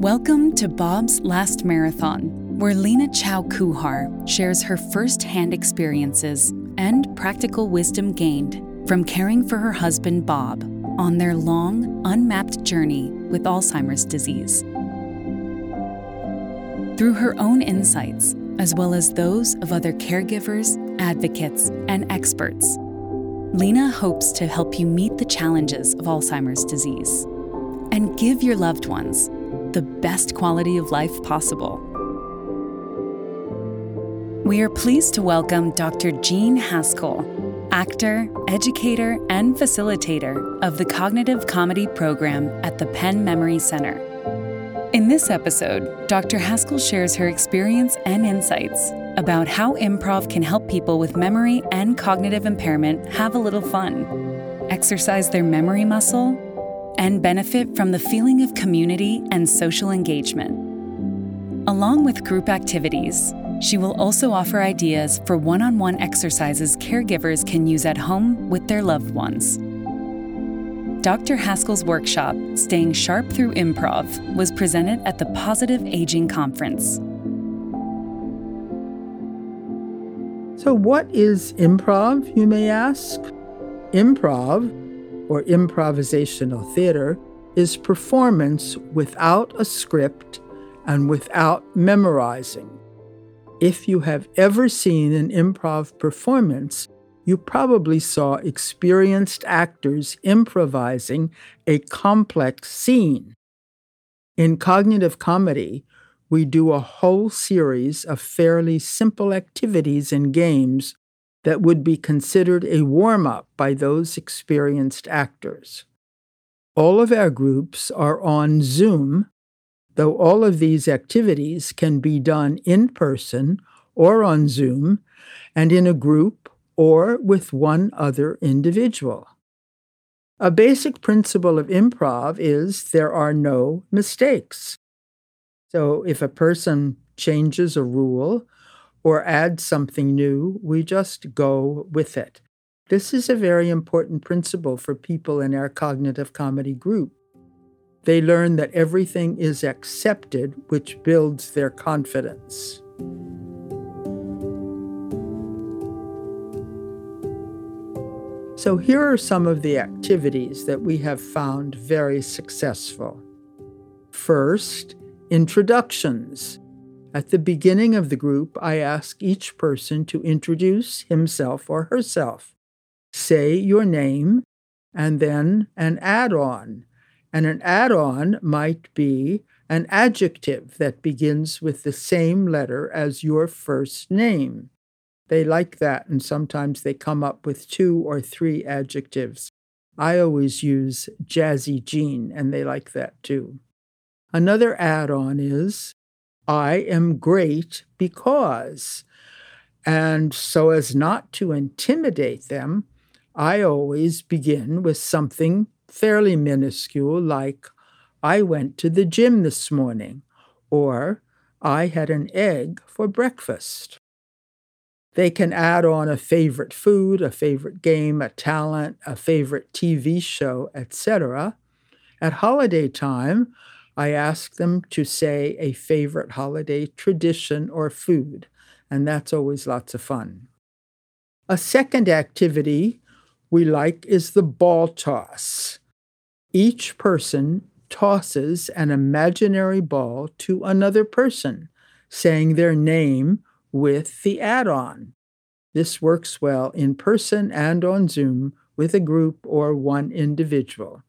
Welcome to Bob's Last Marathon, where Lena Chow Kuhar shares her first hand experiences and practical wisdom gained from caring for her husband Bob on their long, unmapped journey with Alzheimer's disease. Through her own insights, as well as those of other caregivers, advocates, and experts, Lena hopes to help you meet the challenges of Alzheimer's disease and give your loved ones the best quality of life possible. We are pleased to welcome Dr. Jean Haskell, actor, educator, and facilitator of the Cognitive Comedy Program at the Penn Memory Center. In this episode, Dr. Haskell shares her experience and insights about how improv can help people with memory and cognitive impairment have a little fun, exercise their memory muscle, and benefit from the feeling of community and social engagement. Along with group activities, she will also offer ideas for one on one exercises caregivers can use at home with their loved ones. Dr. Haskell's workshop, Staying Sharp Through Improv, was presented at the Positive Aging Conference. So, what is improv, you may ask? Improv or improvisational theater is performance without a script and without memorizing. If you have ever seen an improv performance, you probably saw experienced actors improvising a complex scene. In cognitive comedy, we do a whole series of fairly simple activities and games that would be considered a warm up by those experienced actors. All of our groups are on Zoom, though all of these activities can be done in person or on Zoom and in a group or with one other individual. A basic principle of improv is there are no mistakes. So if a person changes a rule or add something new, we just go with it. This is a very important principle for people in our cognitive comedy group. They learn that everything is accepted, which builds their confidence. So, here are some of the activities that we have found very successful. First, introductions. At the beginning of the group, I ask each person to introduce himself or herself. Say your name and then an add on. And an add on might be an adjective that begins with the same letter as your first name. They like that, and sometimes they come up with two or three adjectives. I always use Jazzy Jean, and they like that too. Another add on is I am great because. And so, as not to intimidate them, I always begin with something fairly minuscule like, I went to the gym this morning, or I had an egg for breakfast. They can add on a favorite food, a favorite game, a talent, a favorite TV show, etc. At holiday time, I ask them to say a favorite holiday tradition or food, and that's always lots of fun. A second activity we like is the ball toss. Each person tosses an imaginary ball to another person, saying their name with the add on. This works well in person and on Zoom with a group or one individual.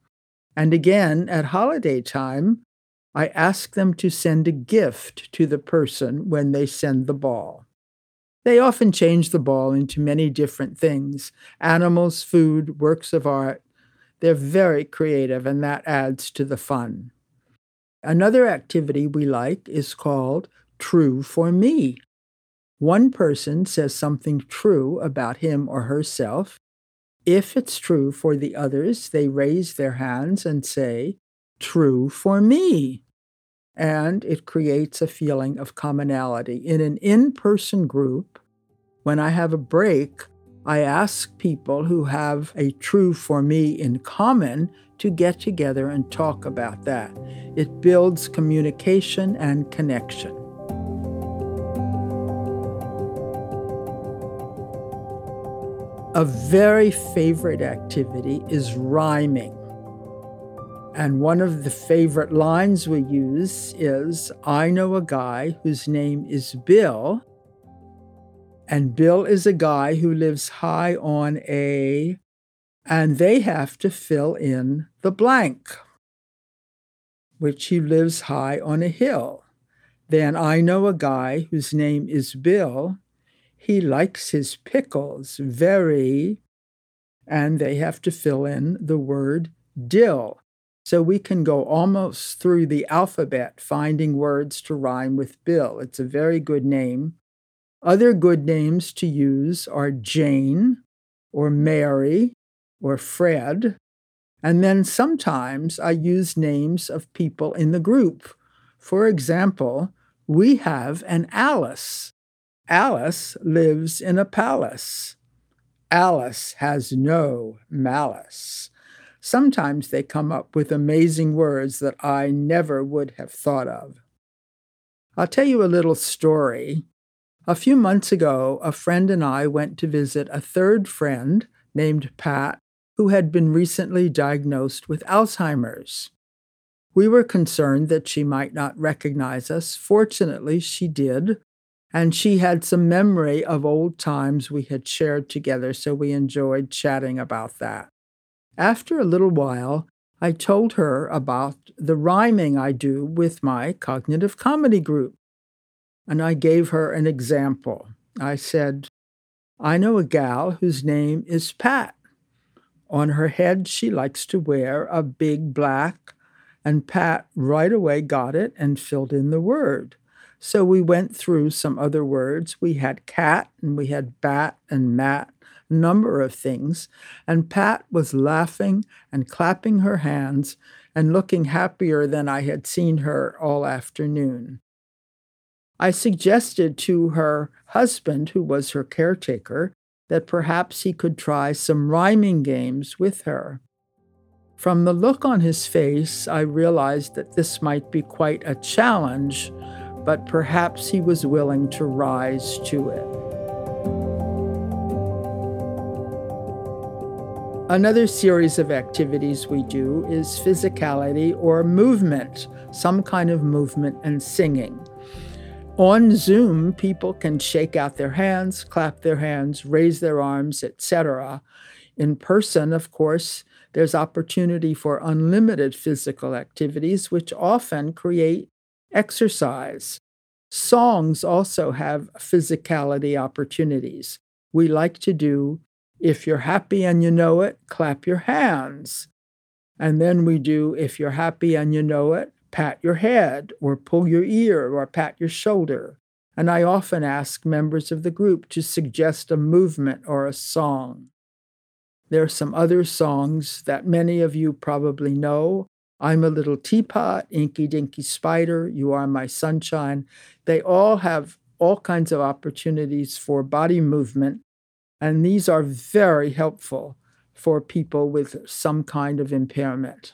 And again, at holiday time, I ask them to send a gift to the person when they send the ball. They often change the ball into many different things animals, food, works of art. They're very creative, and that adds to the fun. Another activity we like is called True for Me. One person says something true about him or herself. If it's true for the others, they raise their hands and say, true for me. And it creates a feeling of commonality. In an in person group, when I have a break, I ask people who have a true for me in common to get together and talk about that. It builds communication and connection. A very favorite activity is rhyming. And one of the favorite lines we use is I know a guy whose name is Bill, and Bill is a guy who lives high on a, and they have to fill in the blank, which he lives high on a hill. Then I know a guy whose name is Bill, he likes his pickles very, and they have to fill in the word dill. So we can go almost through the alphabet finding words to rhyme with Bill. It's a very good name. Other good names to use are Jane or Mary or Fred. And then sometimes I use names of people in the group. For example, we have an Alice. Alice lives in a palace. Alice has no malice. Sometimes they come up with amazing words that I never would have thought of. I'll tell you a little story. A few months ago, a friend and I went to visit a third friend named Pat who had been recently diagnosed with Alzheimer's. We were concerned that she might not recognize us. Fortunately, she did, and she had some memory of old times we had shared together, so we enjoyed chatting about that. After a little while, I told her about the rhyming I do with my cognitive comedy group. And I gave her an example. I said, I know a gal whose name is Pat. On her head, she likes to wear a big black, and Pat right away got it and filled in the word. So we went through some other words. We had cat and we had bat and mat, number of things. And Pat was laughing and clapping her hands and looking happier than I had seen her all afternoon. I suggested to her husband, who was her caretaker, that perhaps he could try some rhyming games with her. From the look on his face, I realized that this might be quite a challenge but perhaps he was willing to rise to it. Another series of activities we do is physicality or movement, some kind of movement and singing. On Zoom, people can shake out their hands, clap their hands, raise their arms, etc. In person, of course, there's opportunity for unlimited physical activities, which often create exercise. Songs also have physicality opportunities. We like to do, if you're happy and you know it, clap your hands. And then we do, if you're happy and you know it, pat your head or pull your ear or pat your shoulder. And I often ask members of the group to suggest a movement or a song. There are some other songs that many of you probably know. I'm a little teapot, Inky Dinky Spider, You Are My Sunshine. They all have all kinds of opportunities for body movement, and these are very helpful for people with some kind of impairment.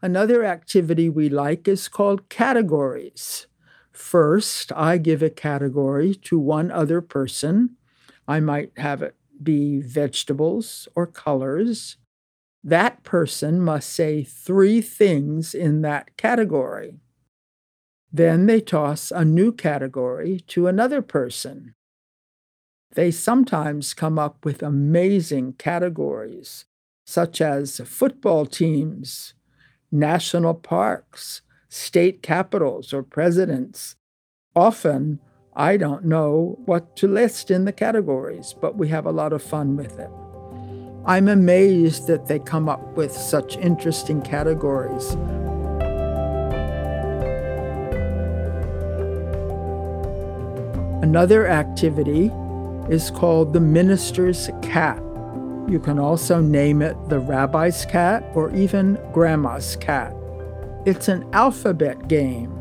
Another activity we like is called categories. First, I give a category to one other person. I might have it be vegetables or colors that person must say three things in that category. Then they toss a new category to another person. They sometimes come up with amazing categories, such as football teams, national parks, state capitals, or presidents. Often, I don't know what to list in the categories, but we have a lot of fun with it. I'm amazed that they come up with such interesting categories. Another activity is called the minister's cat. You can also name it the rabbi's cat or even grandma's cat. It's an alphabet game.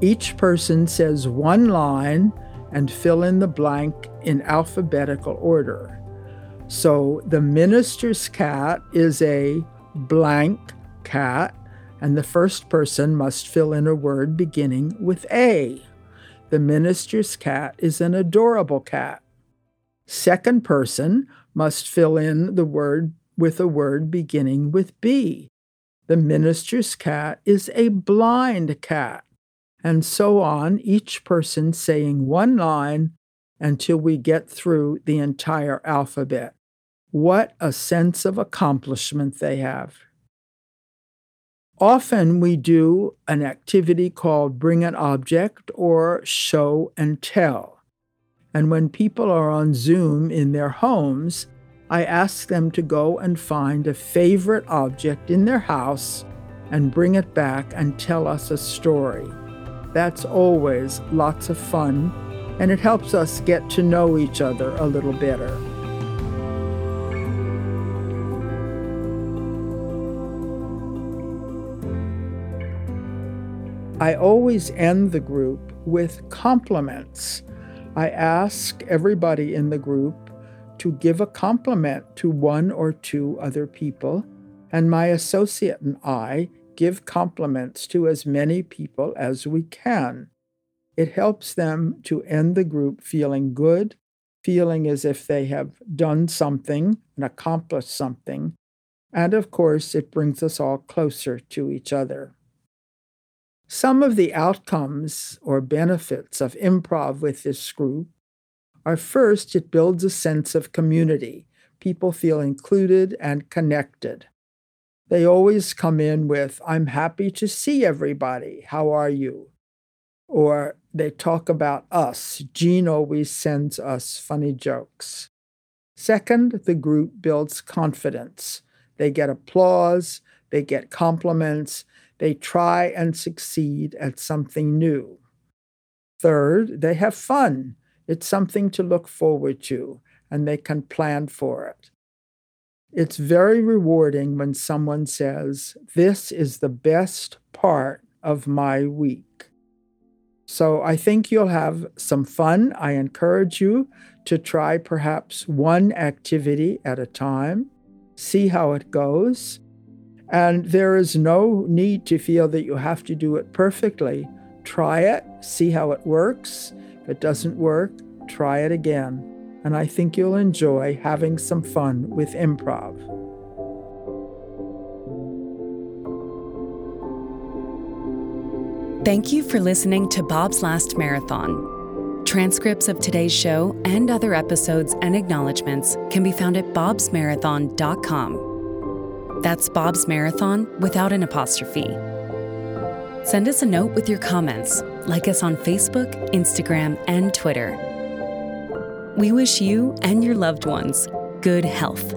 Each person says one line and fill in the blank in alphabetical order. So the minister's cat is a blank cat, and the first person must fill in a word beginning with A. The minister's cat is an adorable cat. Second person must fill in the word with a word beginning with B. The minister's cat is a blind cat. And so on, each person saying one line until we get through the entire alphabet. What a sense of accomplishment they have. Often we do an activity called bring an object or show and tell. And when people are on Zoom in their homes, I ask them to go and find a favorite object in their house and bring it back and tell us a story. That's always lots of fun, and it helps us get to know each other a little better. I always end the group with compliments. I ask everybody in the group to give a compliment to one or two other people, and my associate and I give compliments to as many people as we can. It helps them to end the group feeling good, feeling as if they have done something and accomplished something. And of course, it brings us all closer to each other. Some of the outcomes or benefits of improv with this group are first, it builds a sense of community. People feel included and connected. They always come in with, I'm happy to see everybody. How are you? Or they talk about us. Jean always sends us funny jokes. Second, the group builds confidence. They get applause, they get compliments, they try and succeed at something new. Third, they have fun. It's something to look forward to, and they can plan for it. It's very rewarding when someone says, This is the best part of my week. So I think you'll have some fun. I encourage you to try perhaps one activity at a time, see how it goes, and there is no need to feel that you have to do it perfectly. Try it, see how it works. If it doesn't work, try it again. And I think you'll enjoy having some fun with improv. Thank you for listening to Bob's Last Marathon. Transcripts of today's show and other episodes and acknowledgments can be found at bobsmarathon.com. That's Bob's Marathon without an apostrophe. Send us a note with your comments. Like us on Facebook, Instagram, and Twitter. We wish you and your loved ones good health.